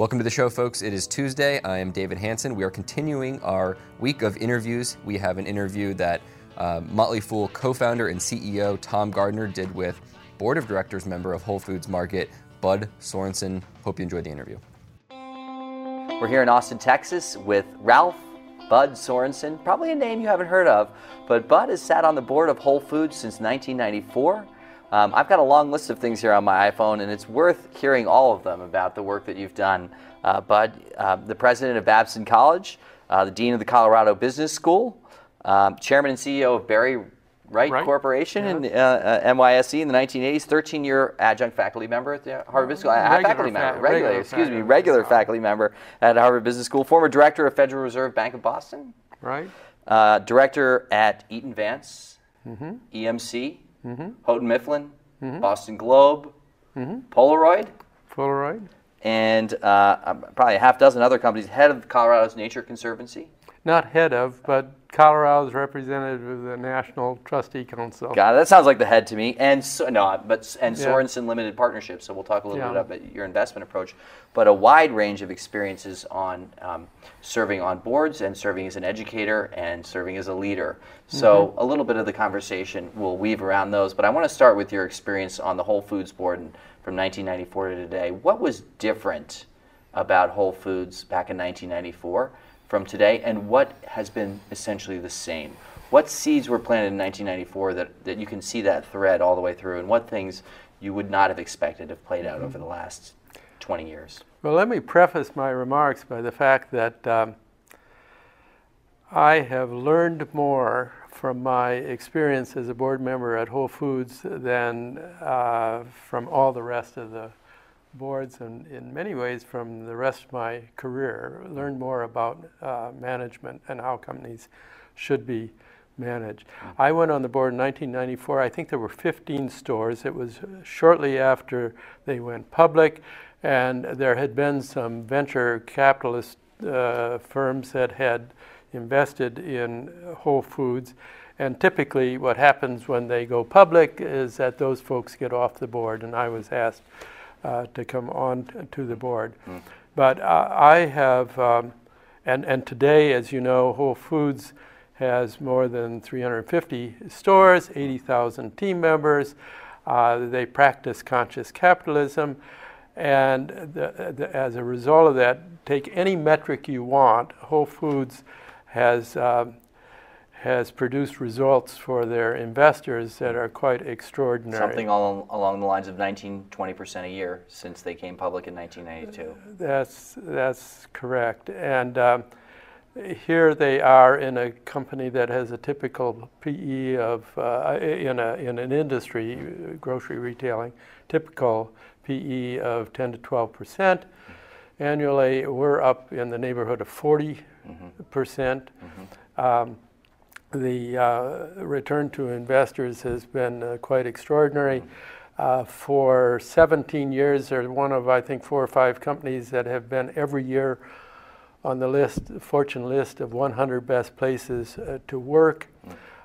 Welcome to the show, folks. It is Tuesday. I am David Hanson. We are continuing our week of interviews. We have an interview that uh, Motley Fool co founder and CEO Tom Gardner did with board of directors member of Whole Foods Market, Bud Sorenson. Hope you enjoyed the interview. We're here in Austin, Texas with Ralph Bud Sorenson, probably a name you haven't heard of, but Bud has sat on the board of Whole Foods since 1994. Um, I've got a long list of things here on my iPhone, and it's worth hearing all of them about the work that you've done. Uh, Bud, uh, the president of Babson College, uh, the dean of the Colorado Business School, um, chairman and CEO of Barry Wright, right. Corporation yeah. in uh, uh, NYSE in the 1980s, 13 year adjunct faculty member at the Harvard Business School. Regular faculty fa- member, regular, regular excuse faculty. me, regular faculty member at Harvard Business School, former director of Federal Reserve Bank of Boston, right? Uh, director at Eaton Vance, mm-hmm. EMC, mm-hmm. Houghton Mifflin, mm-hmm. Boston Globe, Mm-hmm. Polaroid, Polaroid, and uh, probably a half dozen other companies. Head of Colorado's Nature Conservancy. Not head of, but Colorado's representative of the National Trustee Council. It. That sounds like the head to me. And so, no, but and Yeah. Sorenson Limited Partnership. So we'll talk a little Yeah. bit about your investment approach, but a wide range of experiences on um, serving on boards and serving as an educator and serving as a leader. So a little bit of the conversation will weave around those. But I want to start with your experience on the Whole Foods board and from 1994 to today. What was different about Whole Foods back in 1994 from today, and what has been essentially the same? What seeds were planted in 1994 that, that you can see that thread all the way through, and what things you would not have expected have played out over the last 20 years? Well, let me preface my remarks by the fact that um, I have learned more from my experience as a board member at Whole Foods than uh, from all the rest of the boards, and in many ways from the rest of my career. Learned more about uh, management and how companies should be managed. I went on the board in 1994. I think there were 15 stores. It was shortly after they went public, and there had been some venture capitalist uh, firms that had invested in Whole Foods. And typically, what happens when they go public is that those folks get off the board, and I was asked uh, to come on to the board. But uh, I have, um, and, and today, as you know, Whole Foods has more than 350 stores, 80,000 team members. Uh, they practice conscious capitalism. And the, the, as a result of that, take any metric you want, Whole Foods has, um, has produced results for their investors that are quite extraordinary. Something along, along the lines of 19, 20% a year since they came public in 1992. That's that's correct. And um, here they are in a company that has a typical PE of uh, in a in an industry, grocery retailing, typical PE of 10 to 12 percent annually. We're up in the neighborhood of 40 percent. Um, the uh, return to investors has been uh, quite extraordinary. Uh, for 17 years, they're one of, I think, four or five companies that have been every year on the list, Fortune list of 100 best places uh, to work.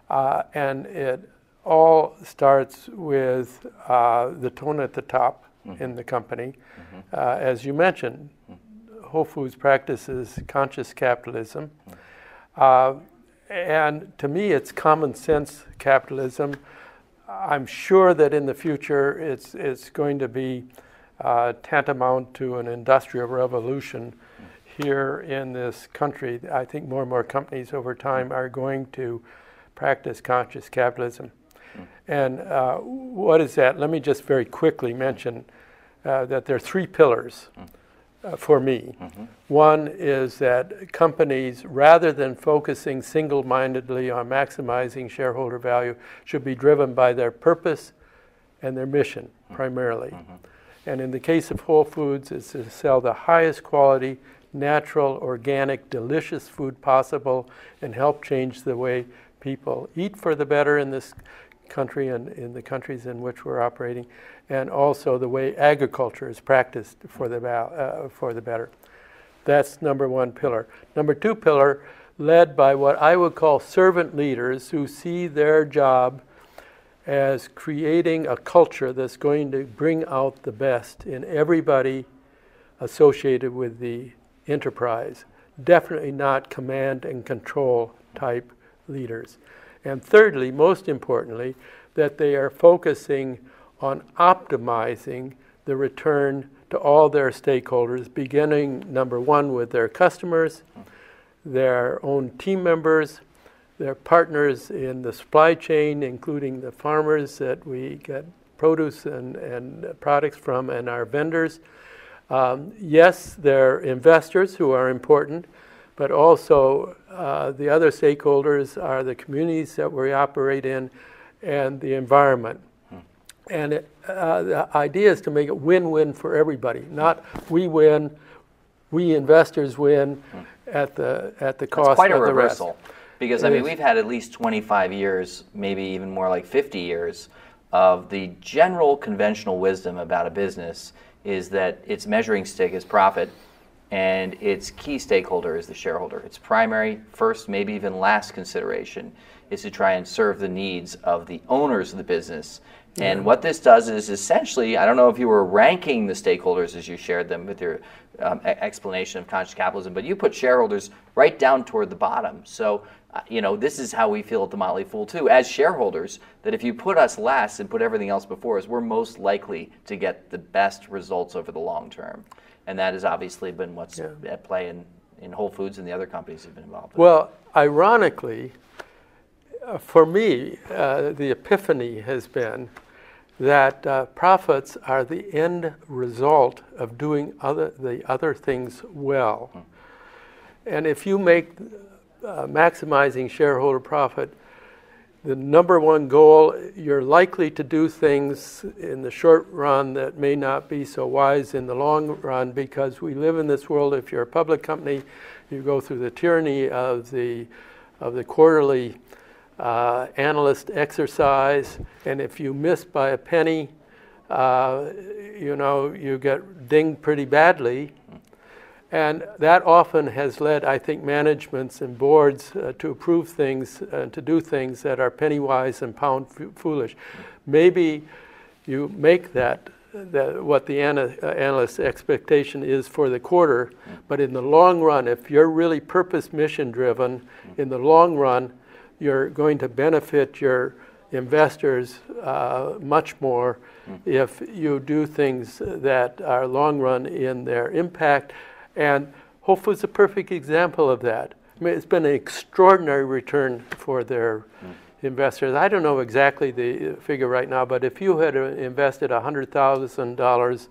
Uh, and it all starts with uh, the tone at the top in the company. Uh, as you mentioned, Whole Foods practices conscious capitalism. Uh, and to me, it's common sense capitalism. I'm sure that in the future it's, it's going to be uh, tantamount to an industrial revolution here in this country. I think more and more companies over time are going to practice conscious capitalism. And uh, what is that? Let me just very quickly mention uh, that there are three pillars uh, Uh, for me. Mm-hmm. One is that companies, rather than focusing single mindedly on maximizing shareholder value, should be driven by their purpose and their mission mm-hmm. primarily. Mm-hmm. And in the case of Whole Foods, it's to sell the highest quality, natural, organic, delicious food possible and help change the way people eat for the better in this country and in the countries in which we're operating, and also the way agriculture is practiced for the, uh, for the better. That's number one pillar. Number two pillar, led by what I would call servant leaders who see their job as creating a culture that's going to bring out the best in everybody associated with the enterprise. Definitely not command and control type leaders. And thirdly, most importantly, that they are focusing on optimizing the return to all their stakeholders, beginning number one with their customers, their own team members, their partners in the supply chain, including the farmers that we get produce and, and products from, and our vendors. Um, yes, their investors who are important, but also uh, the other stakeholders are the communities that we operate in and the environment. Hmm. And it, uh, the idea is to make it win win for everybody, not we win, we investors win hmm. at the, at the cost That's quite of a the reversal. Because, I mean, we've had at least 25 years, maybe even more like 50 years, of the general conventional wisdom about a business is that its measuring stick is profit and its key stakeholder is the shareholder. Its primary, first, maybe even last consideration is to try and serve the needs of the owners of the business. Yeah. And what this does is essentially, I don't know if you were ranking the stakeholders as you shared them with your um, explanation of conscious capitalism, but you put shareholders right down toward the bottom. So, uh, you know, this is how we feel at the Motley Fool too, as shareholders, that if you put us last and put everything else before us, we're most likely to get the best results over the long term and that has obviously been what's yeah. at play in, in Whole Foods and the other companies have been involved. Well, ironically, uh, for me, uh, the epiphany has been that uh, profits are the end result of doing other, the other things well. Hmm. And if you make uh, maximizing shareholder profit the number one goal, you're likely to do things in the short run that may not be so wise in the long run because we live in this world. If you're a public company, you go through the tyranny of the, of the quarterly uh, analyst exercise, and if you miss by a penny, uh, you know, you get dinged pretty badly. And that often has led, I think, managements and boards uh, to approve things and to do things that are penny wise and pound foolish. Maybe you make that, that what the ana- uh, analyst's expectation is for the quarter, but in the long run, if you're really purpose mission driven, in the long run, you're going to benefit your investors uh, much more if you do things that are long run in their impact and Whole is a perfect example of that. I mean, it's been an extraordinary return for their mm. investors. I don't know exactly the figure right now, but if you had uh, invested $100,000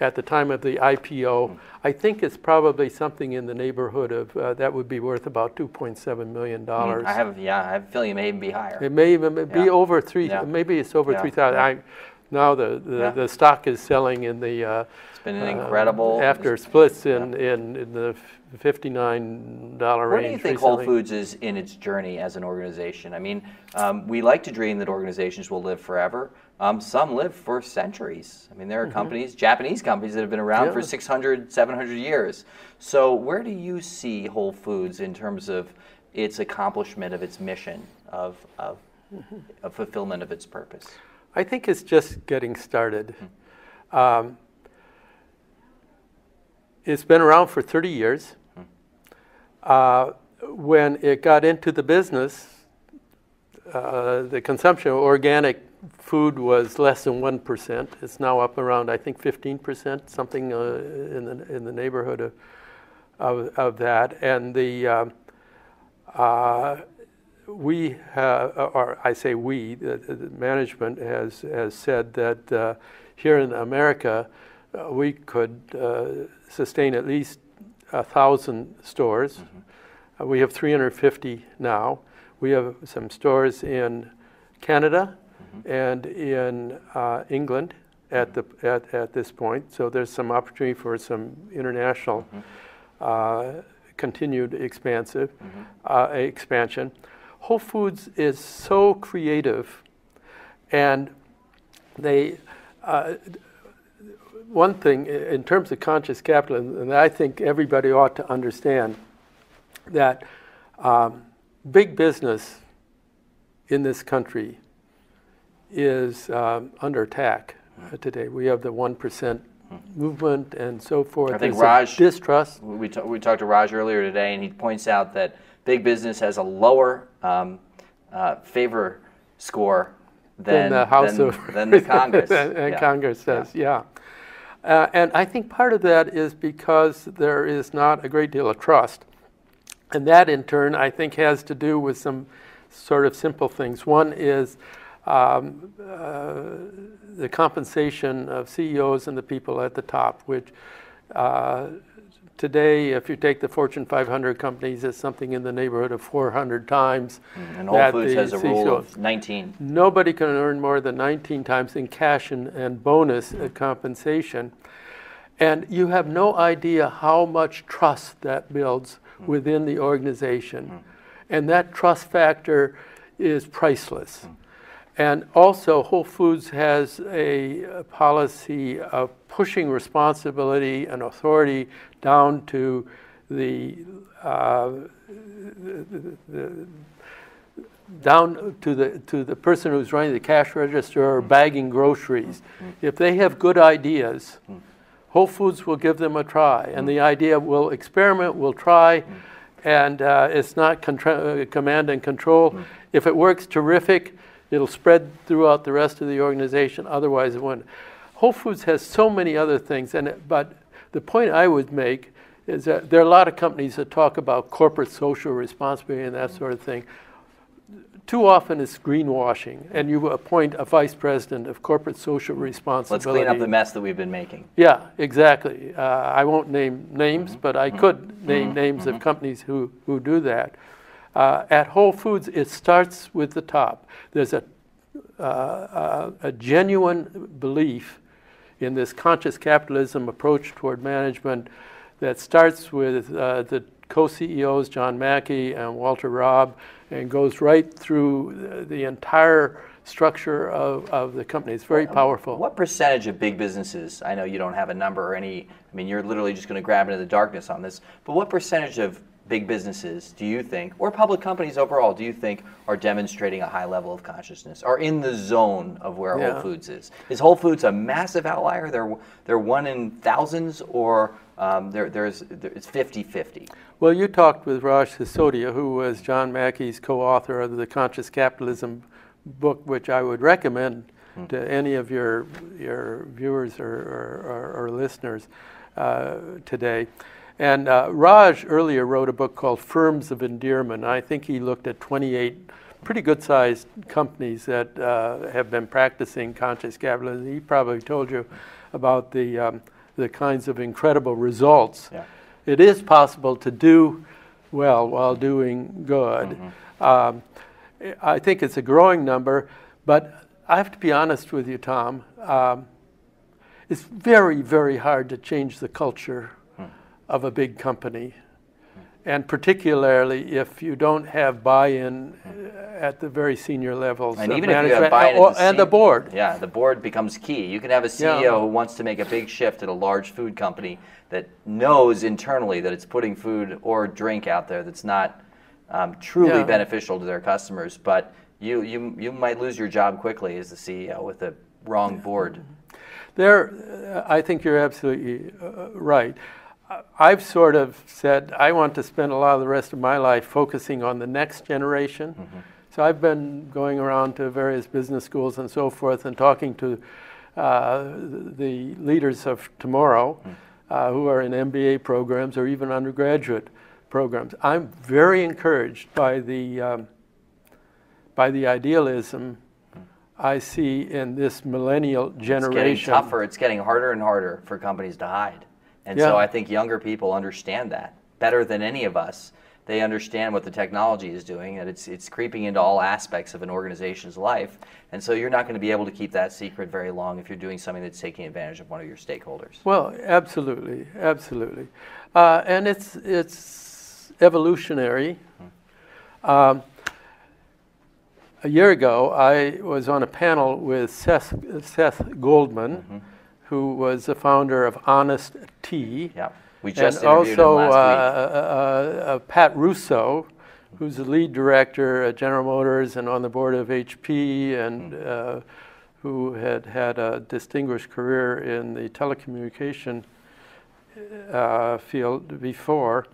at the time of the IPO, mm. I think it's probably something in the neighborhood of uh, that would be worth about 2.7 million dollars. Mm, I have, yeah, I have a feeling it may even be higher. It may even be yeah. over three. Yeah. Maybe it's over yeah. 3,000. Now the, the, the, stock is selling in the uh, been an incredible. Uh, after splits in, yeah. in, in the $59 Where range. Where do you think Whole Foods is in its journey as an organization? I mean, um, we like to dream that organizations will live forever. Um, some live for centuries. I mean, there are mm-hmm. companies, Japanese companies, that have been around yeah. for 600, 700 years. So, where do you see Whole Foods in terms of its accomplishment of its mission, of, of, mm-hmm. of fulfillment of its purpose? I think it's just getting started. Mm-hmm. Um, it's been around for 30 years. Uh, when it got into the business, uh, the consumption of organic food was less than 1%. It's now up around, I think, 15%, something uh, in, the, in the neighborhood of, of, of that. And the, um, uh, we have, or I say we, the, the, management has, has said that uh, here in America, uh, we could uh, sustain at least a thousand stores. Mm-hmm. Uh, we have 350 now. We have some stores in Canada mm-hmm. and in uh, England at the at, at this point. So there's some opportunity for some international mm-hmm. uh, continued expansive mm-hmm. uh, expansion. Whole Foods is so creative, and they uh, one thing in terms of conscious capitalism, and I think everybody ought to understand that um, big business in this country is um, under attack today. We have the 1% movement and so forth. I think There's Raj- distrust. We, ta- we talked to Raj earlier today, and he points out that big business has a lower um, uh, favor score than, than the House than, of than the Congress. and, Yeah. Congress says, yeah. Uh, and I think part of that is because there is not a great deal of trust. And that, in turn, I think has to do with some sort of simple things. One is um, uh, the compensation of CEOs and the people at the top, which uh, today, if you take the Fortune 500 companies, is something in the neighborhood of 400 times. Mm, and Whole Foods has a rule of 19. Nobody can earn more than 19 times in cash and, and bonus uh, compensation. And you have no idea how much trust that builds mm-hmm. within the organization. Mm-hmm. And that trust factor is priceless. And also, Whole Foods has a policy of pushing responsibility and authority down to the, uh, down to the to the person who's running the cash register or bagging groceries. If they have good ideas, Whole Foods will give them a try, and the idea will experiment, will try, and uh, it's not contra- uh, command and control. If it works, terrific. It'll spread throughout the rest of the organization. Otherwise, it won't. Whole Foods has so many other things, and but the point I would make is that there are a lot of companies that talk about corporate social responsibility and that sort of thing too often it's greenwashing, and you appoint a vice president of corporate social responsibility. Let's clean up the mess that we've been making. Yeah, exactly. Uh, I won't name names, Mm-hmm. but I could name names of companies who, who do that. Uh, at Whole Foods, it starts with the top. There's a, uh, a, a genuine belief in this conscious capitalism approach toward management that starts with uh, the co-CEOs John Mackey and Walter Robb and goes right through the, the entire structure of, of the company. It's very powerful. What percentage of big businesses, I know you don't have a number or any, I mean, you're literally just going to grab into the darkness on this, but what percentage of big businesses do you think, or public companies overall, do you think are demonstrating a high level of consciousness, are in the zone of where Yeah. Whole Foods is? Is Whole Foods a massive outlier? They're, they're one in thousands, or um, there, there's, there, it's 50 50? Well, you talked with Raj Sisodia, who was John Mackey's co-author of the Conscious Capitalism book, which I would recommend to any of your your viewers or, or, or, or listeners uh, today. And uh, Raj earlier wrote a book called Firms of Endearment. I think he looked at 28 pretty good-sized companies that uh, have been practicing conscious capitalism. He probably told you about the um, the kinds of incredible results Yeah. it is possible to do well while doing good. Um, I think it's a growing number, but I have to be honest with you, Tom. Um, it's very, very hard to change the culture of a big company. And particularly if you don't have buy-in uh, at the very senior levels And even if you have buy-in or- the and the board. Yeah, the board becomes key. You can have a CEO Yeah. who wants to make a big shift at a large food company that knows internally that it's putting food or drink out there that's not um, truly Yeah. beneficial to their customers. But you, you, you might lose your job quickly as the CEO with the wrong board. There, uh, I think you're absolutely uh, right. I've sort of said I want to spend a lot of the rest of my life focusing on the next generation. So I've been going around to various business schools and so forth and talking to uh, the leaders of tomorrow uh, who are in MBA programs or even undergraduate programs. I'm very encouraged by the um, by the idealism I see in this millennial It's generation. getting tougher. It's getting harder and harder for companies to hide. And so I think younger people understand that better than any of us. They understand what the technology is doing, and it's it's creeping into all aspects of an organization's life. And so you're not going to be able to keep that secret very long if you're doing something that's taking advantage of one of your stakeholders. Well, absolutely, absolutely, uh, and it's it's evolutionary. Um, a year ago, I was on a panel with Seth, Seth Goldman, who was the founder of Honest Tea. Yeah, we just and interviewed also him uh, last uh, uh, uh, Pat Russo, who's the lead director at General Motors and on the board of HP, and uh, who had had a distinguished career in the telecommunication uh, field before.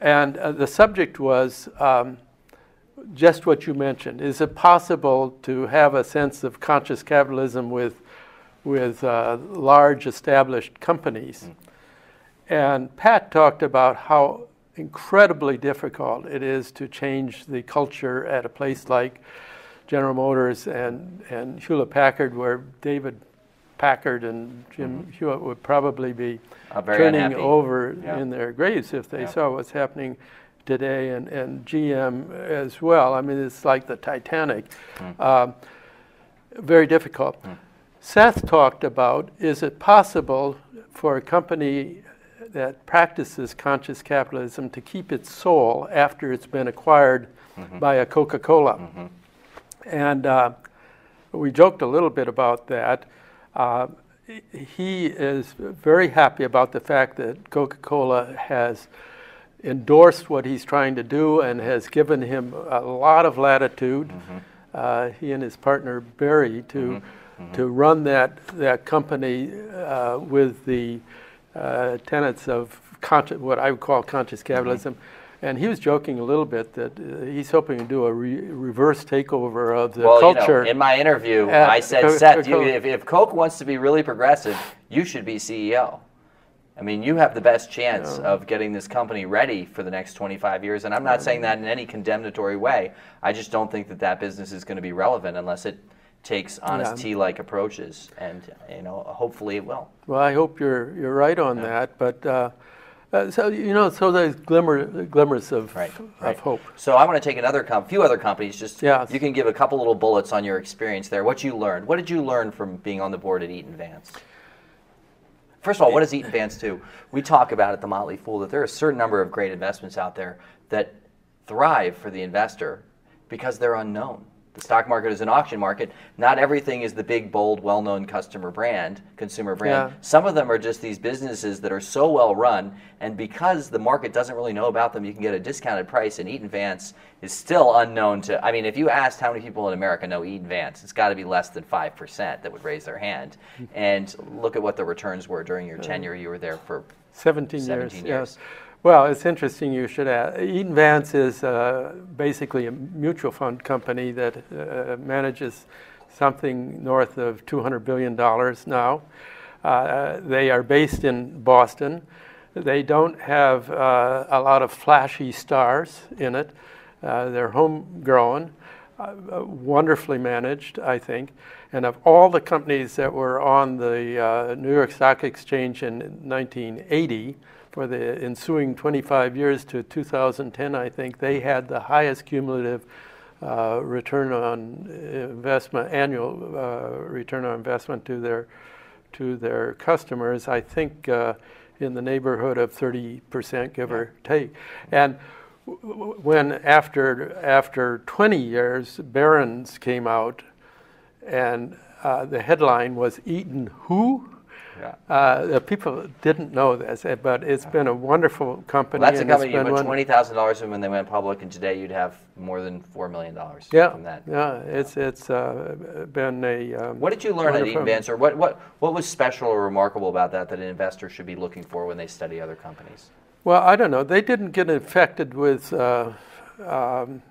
And uh, the subject was um, just what you mentioned. Is it possible to have a sense of conscious capitalism with, with uh, large established companies? Mm. And Pat talked about how incredibly difficult it is to change the culture at a place like General Motors and, and Hewlett Packard, where David Packard and Jim mm-hmm. Hewitt would probably be turning unhappy. over yeah. in their graves if they yeah. saw what's happening today, and, and GM as well. I mean, it's like the Titanic. Mm. Uh, very difficult. Mm. Seth talked about is it possible for a company that practices conscious capitalism to keep its soul after it's been acquired mm-hmm. by a Coca Cola? Mm-hmm. And uh, we joked a little bit about that. Uh, he is very happy about the fact that Coca Cola has endorsed what he's trying to do and has given him a lot of latitude, mm-hmm. uh, he and his partner Barry, to, mm-hmm. Mm-hmm. to run that, that company uh, with the uh, tenets of conscious, what I would call conscious mm-hmm. capitalism. And he was joking a little bit that uh, he's hoping to do a re- reverse takeover of the well, culture. You know, in my interview, I said, Co- Seth, Co- you, if, if Coke wants to be really progressive, you should be CEO. I mean, you have the best chance yeah. of getting this company ready for the next 25 years. And I'm not saying that in any condemnatory way. I just don't think that that business is going to be relevant unless it takes honest tea like approaches. And, you know, hopefully it will. Well, I hope you're, you're right on yeah. that. But, uh, uh, so you know, so there's glimmer, glimmers of, right, right. of hope. So I want to take another com- few other companies. Just yes. you can give a couple little bullets on your experience there. What you learned. What did you learn from being on the board at Eaton Vance? First of all, what does Eaton Vance do? We talk about at the Motley Fool that there are a certain number of great investments out there that thrive for the investor because they're unknown. The stock market is an auction market. Not everything is the big, bold, well known customer brand, consumer brand. Yeah. Some of them are just these businesses that are so well run, and because the market doesn't really know about them, you can get a discounted price. And Eaton Vance is still unknown to. I mean, if you asked how many people in America know Eaton Vance, it's got to be less than 5% that would raise their hand. And look at what the returns were during your uh, tenure. You were there for 17, 17 years. years. Yes. Well, it's interesting you should ask. Eaton Vance is uh, basically a mutual fund company that uh, manages something north of $200 billion now. Uh, they are based in Boston. They don't have uh, a lot of flashy stars in it. Uh, they're homegrown, uh, wonderfully managed, I think. And of all the companies that were on the New York Stock Exchange in 1980, for the ensuing 25 years to 2010, I think they had the highest cumulative uh, return on investment, annual uh, return on investment to their to their customers. I think uh, in the neighborhood of 30%, give or take. And when after after 20 years, Barron's came out, and uh, the headline was "Eaton Who." Yeah. Uh, people didn't know this, eh, but it's been a wonderful company. Well, that's a company you put twenty thousand dollars when they went public, and today you'd have more than four million dollars yeah, from that. Yeah, it's it's uh, been a. Um, what did you learn at Eaton Vance, or what, what what was special or remarkable about that that an investor should be looking for when they study other companies? Well, I don't know. They didn't get infected with. Uh, um,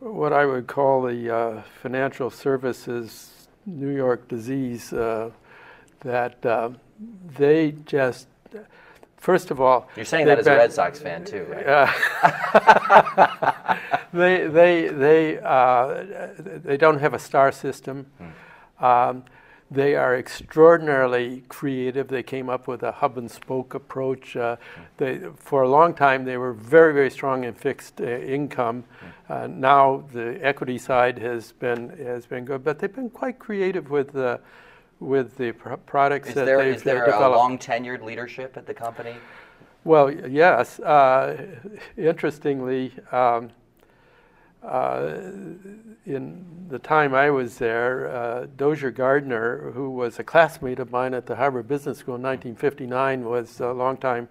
what I would call the uh, financial services New York disease uh, that uh, they just, first of all, you're saying that as a Red Sox fan too, right? Uh, they they they uh, they don't have a star system. Hmm. Um, they are extraordinarily creative. They came up with a hub and spoke approach. Uh, hmm. they, for a long time, they were very, very strong in fixed uh, income. Hmm. Uh, now the equity side has been has been good, but they've been quite creative with with the pr- products is that there, they've is there developed. a long tenured leadership at the company? Well, yes. Uh, interestingly, um, uh, in the time I was there, uh, Dozier Gardner, who was a classmate of mine at the Harvard Business School in 1959, was a longtime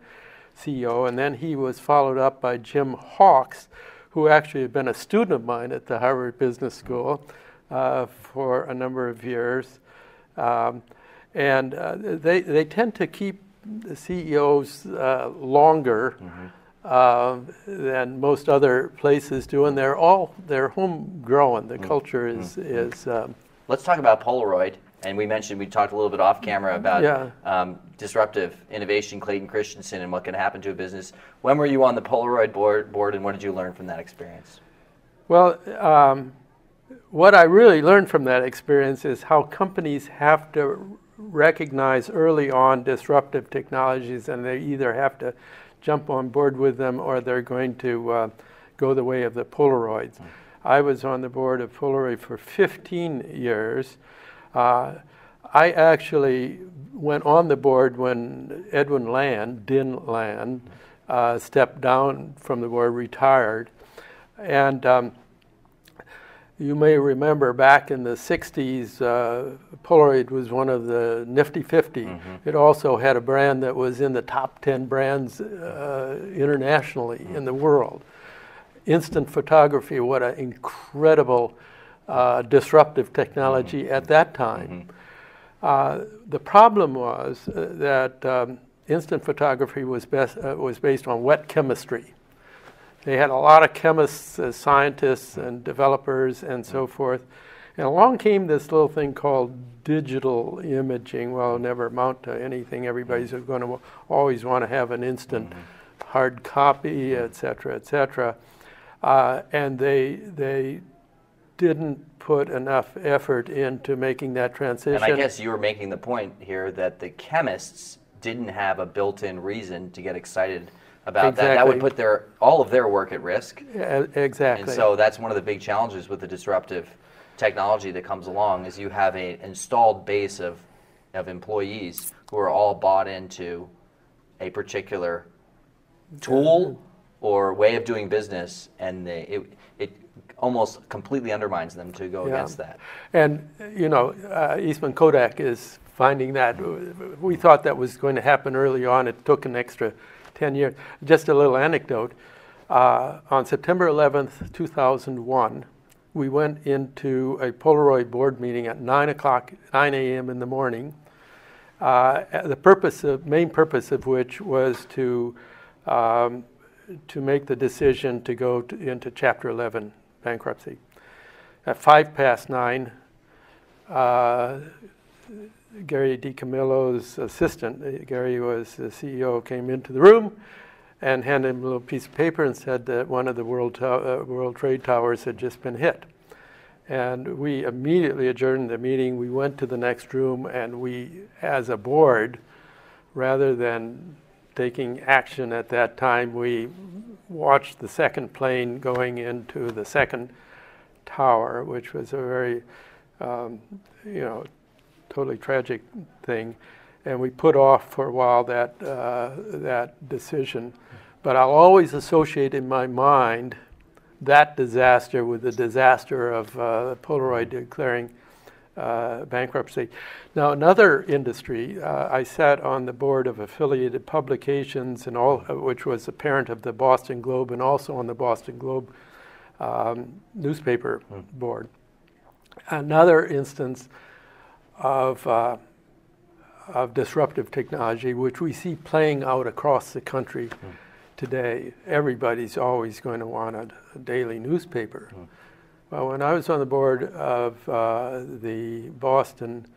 CEO, and then he was followed up by Jim Hawkes, who actually had been a student of mine at the Harvard Business School uh, for a number of years. Um, and uh, they, they tend to keep the CEOs uh, longer mm-hmm. Uh, than most other places do, and they're all they're homegrown. The mm-hmm. culture is mm-hmm. is. Um, Let's talk about Polaroid. And we mentioned we talked a little bit off camera about yeah. um, disruptive innovation, Clayton Christensen, and what can happen to a business. When were you on the Polaroid board, board and what did you learn from that experience? Well, um, what I really learned from that experience is how companies have to recognize early on disruptive technologies, and they either have to jump on board with them or they're going to uh, go the way of the Polaroids. Mm. I was on the board of Polaroid for 15 years. Uh, I actually went on the board when Edwin Land, Din Land, uh, stepped down from the board, retired. And um, you may remember back in the 60s, uh, Polaroid was one of the nifty 50. Mm-hmm. It also had a brand that was in the top 10 brands uh, internationally mm-hmm. in the world. Instant photography, what an incredible uh, disruptive technology mm-hmm. at that time. Mm-hmm. Uh, the problem was uh, that um, instant photography was, best, uh, was based on wet chemistry. They had a lot of chemists, uh, scientists, and developers, and so mm-hmm. forth. And along came this little thing called digital imaging. Well, it never amount to anything. Everybody's going to always want to have an instant mm-hmm. hard copy, et cetera, et cetera. Uh, and they, they didn't put enough effort into making that transition. And I guess you were making the point here that the chemists didn't have a built-in reason to get excited about exactly. that. That would put their all of their work at risk. Yeah, exactly. And so that's one of the big challenges with the disruptive technology that comes along is you have an installed base of of employees who are all bought into a particular tool or way of doing business and they, it, it almost completely undermines them to go yeah. against that. And you know, uh, Eastman Kodak is finding that. We thought that was going to happen early on. It took an extra 10 years. Just a little anecdote. Uh, on September 11th, 2001, we went into a Polaroid board meeting at 9 o'clock, 9 a.m. in the morning. Uh, the purpose of, main purpose of which was to um, to make the decision to go to, into Chapter 11 bankruptcy. At five past nine, uh, Gary DiCamillo's assistant, uh, Gary was the CEO, came into the room and handed him a little piece of paper and said that one of the World, to- uh, World Trade Towers had just been hit. And we immediately adjourned the meeting. We went to the next room and we, as a board, rather than taking action at that time, we watched the second plane going into the second tower, which was a very, um, you know, totally tragic thing. And we put off for a while that, uh, that decision. But I'll always associate in my mind that disaster with the disaster of uh, Polaroid declaring uh, bankruptcy. Now, another industry, uh, I sat on the board of affiliated publications, and all, which was a parent of the Boston Globe, and also on the Boston Globe um, newspaper mm. board. Another instance of uh, of disruptive technology, which we see playing out across the country mm. today. Everybody's always going to want a, a daily newspaper. Mm. Well, when I was on the board of uh, the Boston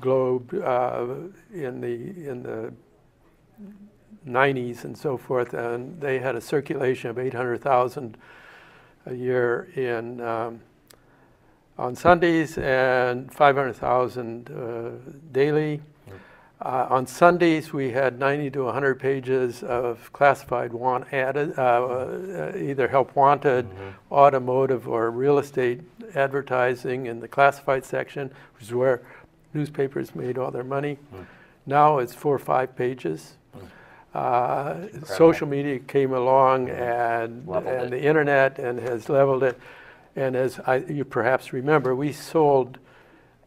Globe uh, in the in the 90s and so forth, and they had a circulation of 800,000 a year in um, on Sundays and 500,000 uh, daily. Uh, on Sundays, we had 90 to 100 pages of classified want added, uh, uh, either help wanted, mm-hmm. automotive, or real estate advertising in the classified section, which is where newspapers made all their money. Mm. Now it's four or five pages. Mm. social media came along and, and the internet and has leveled it. And as I, you perhaps remember, we sold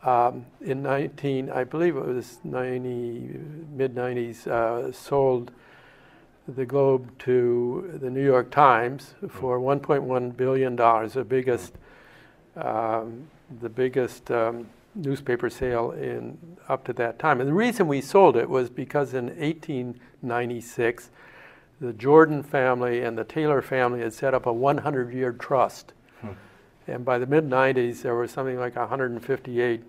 um, in 19, I believe it was 90, mid 90s, uh, sold the Globe to the New York Times for 1.1 billion dollars, the biggest um, the biggest um, newspaper sale in up to that time. And the reason we sold it was because in 1896, the Jordan family and the Taylor family had set up a 100-year trust. Hmm. And by the mid 90s, there was something like 158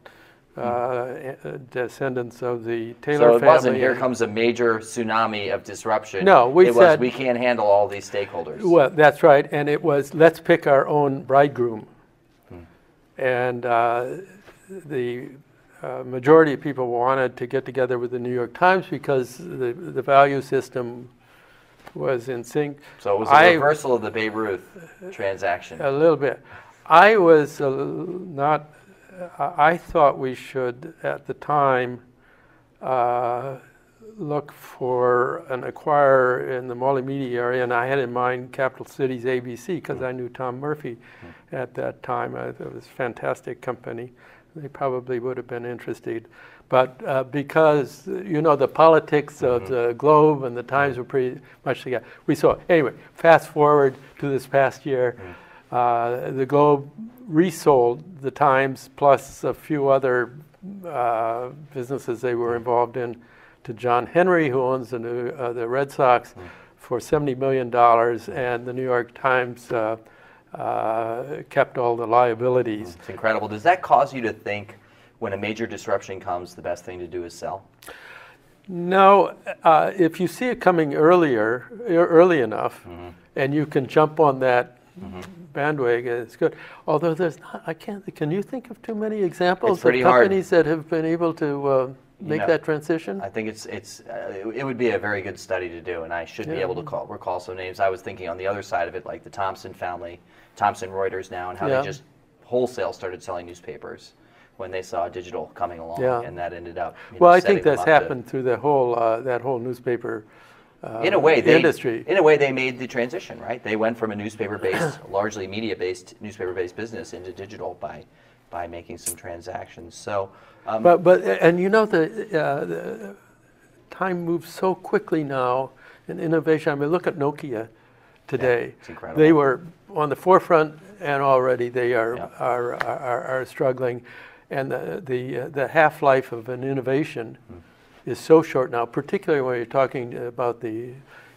uh, descendants of the Taylor family. so it family. wasn't here comes a major tsunami of disruption. No, we it said was we can't handle all these stakeholders. Well, that's right, and it was let's pick our own bridegroom, hmm. and uh, the uh, majority of people wanted to get together with the New York Times because the the value system was in sync. So it was a I, reversal of the Babe Ruth transaction. A little bit. I was uh, not I thought we should, at the time, uh, look for an acquirer in the multimedia area, and I had in mind Capital Cities ABC because mm. I knew Tom Murphy mm. at that time. Uh, it was a fantastic company. They probably would have been interested. But uh, because, you know, the politics mm-hmm. of the Globe and the Times were pretty much together, we saw. Anyway, fast forward to this past year. Mm. Uh, the Globe resold the Times plus a few other uh, businesses they were involved in to John Henry, who owns the, new, uh, the Red Sox, mm. for $70 million, and the New York Times uh, uh, kept all the liabilities. It's incredible. Does that cause you to think when a major disruption comes, the best thing to do is sell? No, uh, if you see it coming earlier, early enough, mm-hmm. and you can jump on that mm-hmm. Bandwagon. It's good. Although there's not, I can't. Can you think of too many examples of companies hard. that have been able to uh, make you know, that transition? I think it's it's uh, it, it, would be a very good study to do, and I should yeah. be able to call recall some names. I was thinking on the other side of it, like the Thomson family, Thomson Reuters now, and how yeah. they just wholesale started selling newspapers when they saw digital coming along, yeah. and that ended up. well, know, I think that's happened to, through the whole uh, that whole newspaper uh, in a way, they, industry. In a way, they made the transition, right? They went from a newspaper-based, largely media-based, newspaper-based business into digital by by making some transactions. So, um, but but and you know the, uh, the time moves so quickly now in innovation. I mean, look at Nokia today. Yeah, it's incredible. They were on the forefront, and already they are yeah. are, are, are struggling, and the the uh, the half life of an innovation. Mm is so short now, particularly when you're talking about the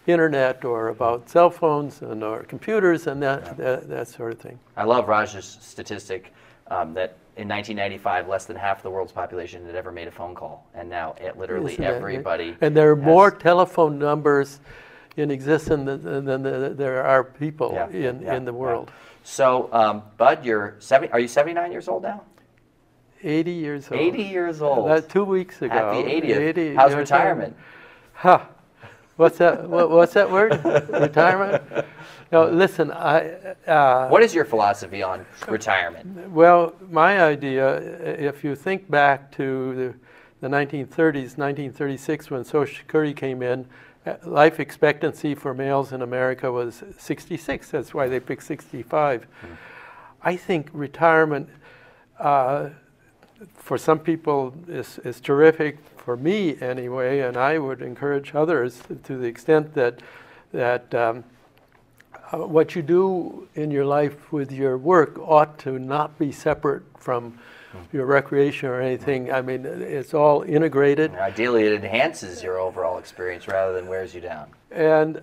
internet or about cell phones and or computers and that, yeah. that, that, sort of thing. I love Raj's statistic um, that in 1995, less than half the world's population had ever made a phone call, and now it literally Isn't everybody. And there are more telephone numbers in existence than, than, than there are people yeah, in, yeah, in the world. So, um, Bud, you're 70, are you 79 years old now? 80 years old. 80 years old. That two weeks ago. Happy 80th. 80, How's retirement? Huh. What's that? what, what's that word? retirement? No, listen. I. Uh, what is your philosophy on retirement? Well, my idea, if you think back to the, the 1930s, 1936, when Social Security came in, uh, life expectancy for males in America was 66. That's why they picked 65. Hmm. I think retirement. Uh, for some people is, is terrific, for me anyway, and I would encourage others to the extent that, that um, uh, what you do in your life with your work ought to not be separate from your recreation or anything. I mean, it's all integrated. Ideally, it enhances your overall experience rather than wears you down. And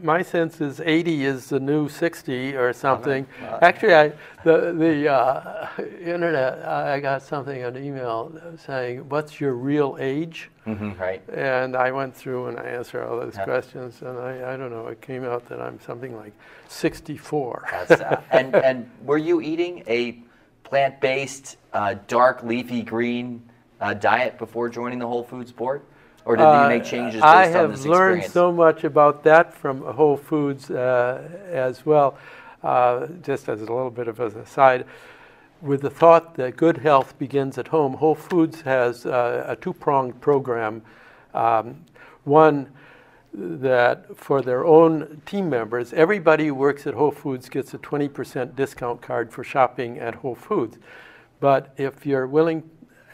my sense is 80 is the new 60 or something. Uh, Actually, I, the the uh, internet, I got something an email saying, "What's your real age?" Mm-hmm, right. And I went through and I answered all those yeah. questions, and I, I don't know. It came out that I'm something like 64. Uh, and and were you eating a plant-based, uh, dark leafy green uh, diet before joining the Whole Foods board? Or did you uh, make changes based I on this experience? I have learned so much about that from Whole Foods uh, as well. Uh, just as a little bit of an aside, with the thought that good health begins at home, Whole Foods has a two-pronged program. Um, one that for their own team members, everybody who works at Whole Foods gets a 20% discount card for shopping at Whole Foods. But if you're willing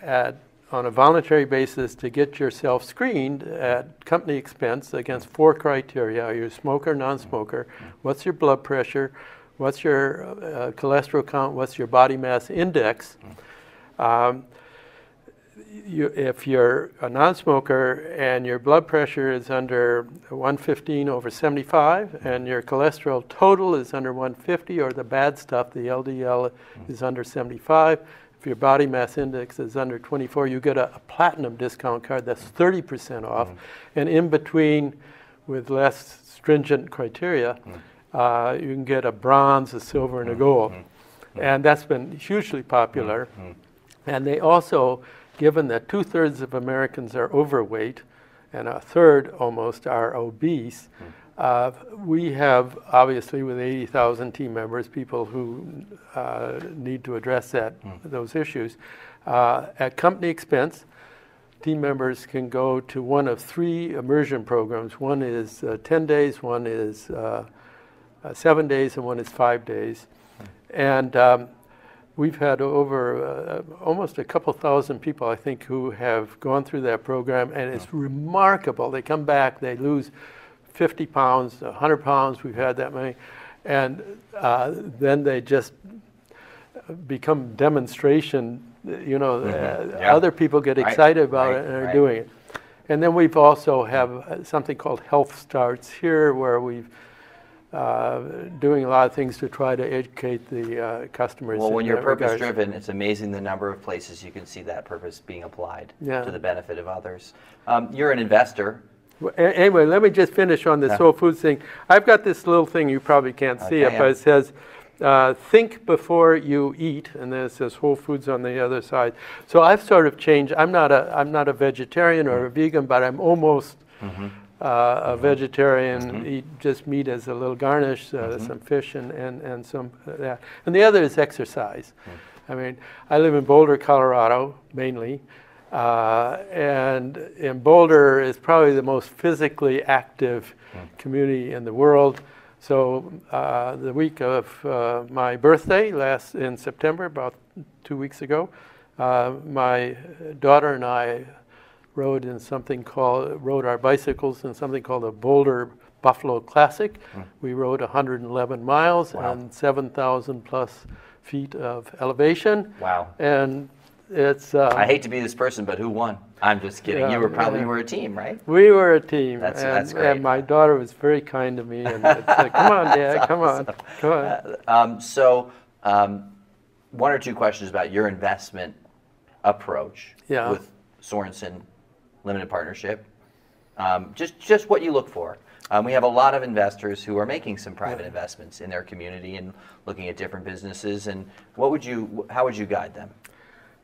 at, on a voluntary basis to get yourself screened at company expense against four criteria are you a smoker, non smoker? What's your blood pressure? what's your uh, cholesterol count, what's your body mass index. Um, you, if you're a non-smoker and your blood pressure is under 115 over 75 and your cholesterol total is under 150 or the bad stuff, the LDL is under 75, if your body mass index is under 24, you get a, a platinum discount card that's 30% off. Mm-hmm. And in between, with less stringent criteria, mm-hmm. uh, you can get a bronze, a silver, and a mm-hmm. gold. And that's been hugely popular. And they also, given that two thirds of Americans are overweight and a third almost are obese, uh, we have obviously with 80,000 team members people who uh, need to address that those issues uh, at company expense. Team members can go to one of three immersion programs. One is uh, 10 days, one is uh, uh, seven days, and one is five days. And um, we've had over uh, almost a couple thousand people, I think, who have gone through that program, and it's remarkable. They come back, they lose 50 pounds, 100 pounds, we've had that many, and uh, then they just become demonstration. You know, uh, Yeah. other people get Right, excited about right, it and are right. doing it. And then we've also have uh, something called Health Starts here, where we've uh, doing a lot of things to try to educate the uh, customers. Well, when you're regard. purpose driven, it's amazing the number of places you can see that purpose being applied Yeah. to the benefit of others. Um, you're an investor. Well, Anyway, let me just finish on this Yeah. whole food thing. I've got this little thing you probably can't see Okay, it, but it says, uh, "Think before you eat," and then it says Whole Foods on the other side. So I've sort of changed. I'm not a I'm not a vegetarian or a vegan, but I'm almost uh, a vegetarian. Eat just meat as a little garnish, uh, some fish, and and and some of that. And the other is exercise. I mean, I live in Boulder, Colorado, mainly. Uh, and in Boulder is probably the most physically active community in the world. So uh, the week of uh, my birthday, last in September, about two weeks ago, uh, my daughter and I rode in something called rode our bicycles in something called the Boulder Buffalo Classic. We rode 111 miles Wow. and 7,000 plus feet of elevation. Wow. And it's uh, I hate to be this person, but who won? I'm just kidding. Yeah, you were probably yeah. you were a team, right? we were a team, That's- and, that's great. and my daughter was very kind to me, and like, "Come on, Dad, come on, come on." Um, so, um, one or two questions about your investment approach Yeah. with Sorenson Limited Partnership. Um, just, just what you look for. Um, we have a lot of investors who are making some private investments in their community and looking at different businesses. And what would you, how would you guide them?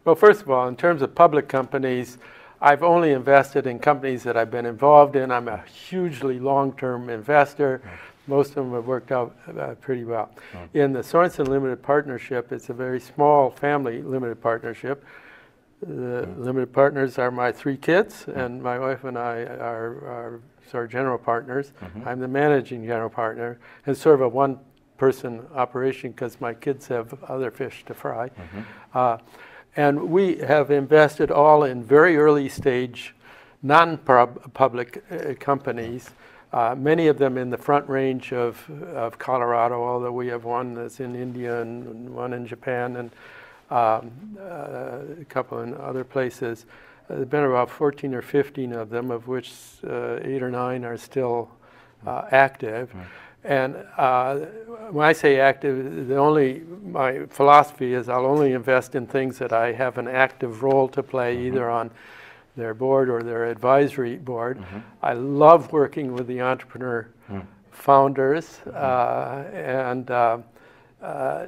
Well, first of all, in terms of public companies, I've only invested in companies that I've been involved in. I'm a hugely long-term investor. Most of them have worked out uh, pretty well. In the Sorenson Limited Partnership, it's a very small family limited partnership. The limited partners are my three kids, and my wife and I are, are sort of general partners. I'm the managing general partner, and sort of a one-person operation because my kids have other fish to fry. Uh, and we have invested all in very early stage, non-public uh, companies. Uh, many of them in the front range of, of Colorado, although we have one that's in India and one in Japan and um, uh, a couple in other places. Uh, There have been about 14 or 15 of them, of which uh, eight or nine are still uh, active. And uh, when I say active, the only my philosophy is I'll only invest in things that I have an active role to play, either on their board or their advisory board. I love working with the entrepreneur founders uh, and uh, uh,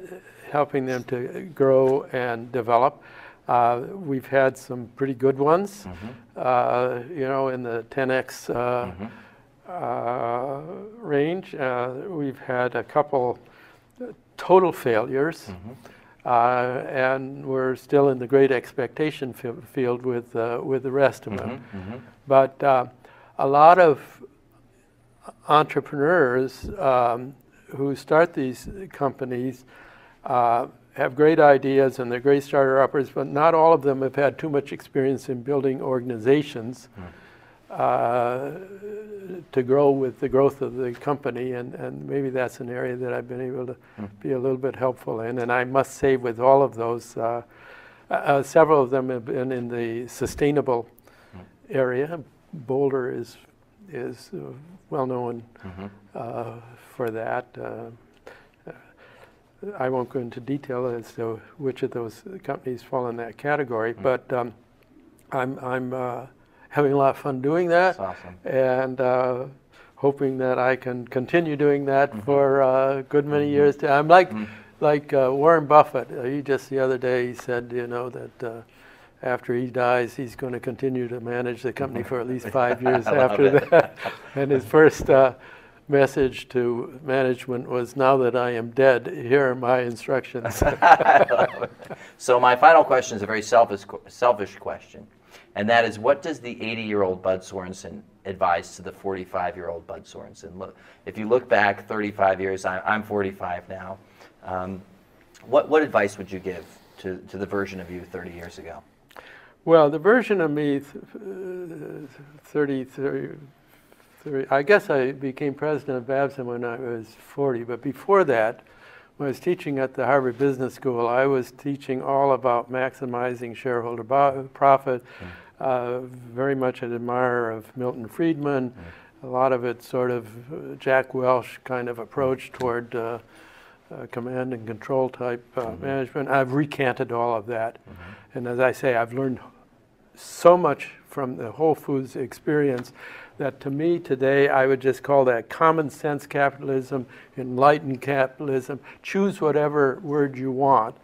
helping them to grow and develop. Uh, we've had some pretty good ones, uh, you know, in the 10x uh, uh, range. Uh, we've had a couple total failures, uh, and we're still in the great expectation fi- field with uh, with the rest of them. But uh, a lot of entrepreneurs um, who start these companies uh, have great ideas and they're great starter uppers, but not all of them have had too much experience in building organizations. uh, to grow with the growth of the company, and, and maybe that's an area that I've been able to be a little bit helpful in. And I must say, with all of those, uh, uh, several of them have been in the sustainable area. Boulder is is uh, well known uh, for that. Uh, I won't go into detail as to which of those companies fall in that category, but um, I'm, I'm uh, having a lot of fun doing that, That's awesome. and uh, hoping that I can continue doing that for a good many years. To, I'm like like uh, Warren Buffett. Uh, he just the other day he said, you know, that uh, after he dies, he's going to continue to manage the company for at least five years after that. and his first uh, message to management was, "Now that I am dead, here are my instructions." So my final question is a very selfish, selfish question, and that is, what does the 80-year-old Bud Sorenson advise to the 45-year-old Bud Sorenson? Look, if you look back 35 years, I, I'm 45 now. Um, what what advice would you give to, to the version of you 30 years ago? Well, the version of me, th- uh, 30, 30, 30, I guess I became president of Babson when I was 40, but before that, when I was teaching at the Harvard Business School, I was teaching all about maximizing shareholder profit. Uh, very much an admirer of Milton Friedman. A lot of it sort of Jack Welch kind of approach toward uh, uh, command and control type uh, management. I've recanted all of that. And as I say, I've learned so much from the Whole Foods experience that to me today I would just call that common sense capitalism, enlightened capitalism. Choose whatever word you want.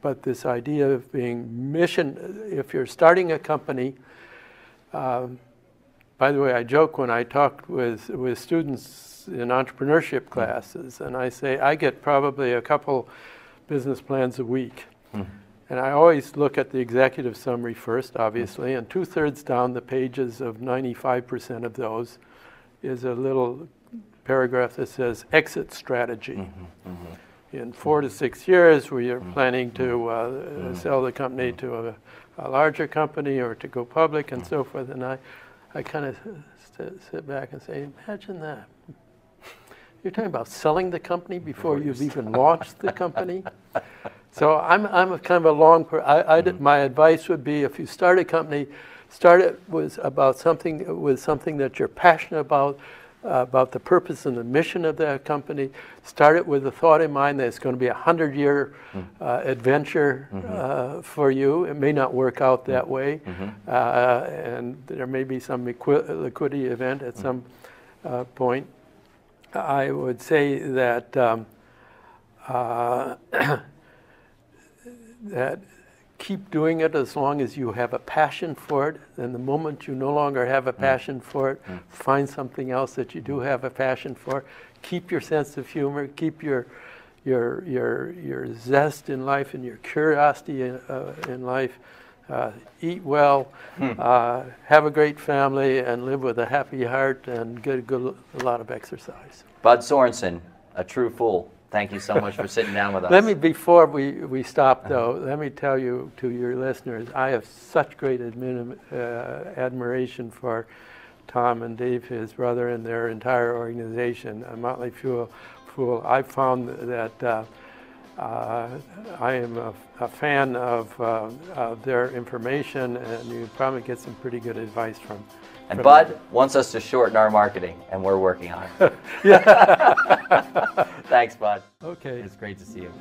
But this idea of being mission, if you're starting a company, um, by the way, I joke when I talk with, with students in entrepreneurship classes, and I say I get probably a couple business plans a week. And I always look at the executive summary first, obviously, and two thirds down the pages of 95% of those is a little paragraph that says exit strategy. In four to six years, we are planning to uh, sell the company to a, a larger company or to go public and so forth. And I, I kind of st- sit back and say, imagine that. You're talking about selling the company before you've even launched the company. So I'm, I'm a kind of a long. Per- I, I did- my advice would be if you start a company, start it with about something with something that you're passionate about, uh, about the purpose and the mission of that company. Start it with the thought in mind that it's going to be a hundred year uh, adventure uh, for you. It may not work out that way, uh, and there may be some liquidity event at some uh, point. I would say that. Um, uh, that keep doing it as long as you have a passion for it. And the moment you no longer have a passion for it, find something else that you do have a passion for. Keep your sense of humor. Keep your your your your zest in life and your curiosity in, uh, in life. Uh, eat well, uh, have a great family, and live with a happy heart, and get a good a lot of exercise. Bud Sorenson, a true fool. Thank you so much for sitting down with us. Let me, before we, we stop though, let me tell you to your listeners, I have such great admin, uh, admiration for Tom and Dave, his brother, and their entire organization, Motley Fool. Fool. I found that uh, uh, I am a, a fan of, uh, of their information, and you probably get some pretty good advice from. And from Bud wants us to shorten our marketing, and we're working on it. Thanks, Bud. Okay. It's great to see you.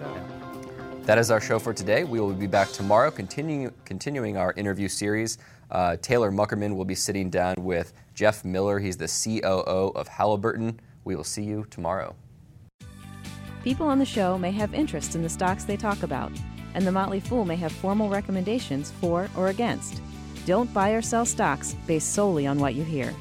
That is our show for today. We will be back tomorrow, continue, continuing our interview series. Uh, Taylor Muckerman will be sitting down with Jeff Miller. He's the COO of Halliburton. We will see you tomorrow. People on the show may have interest in the stocks they talk about, and the Motley Fool may have formal recommendations for or against. Don't buy or sell stocks based solely on what you hear.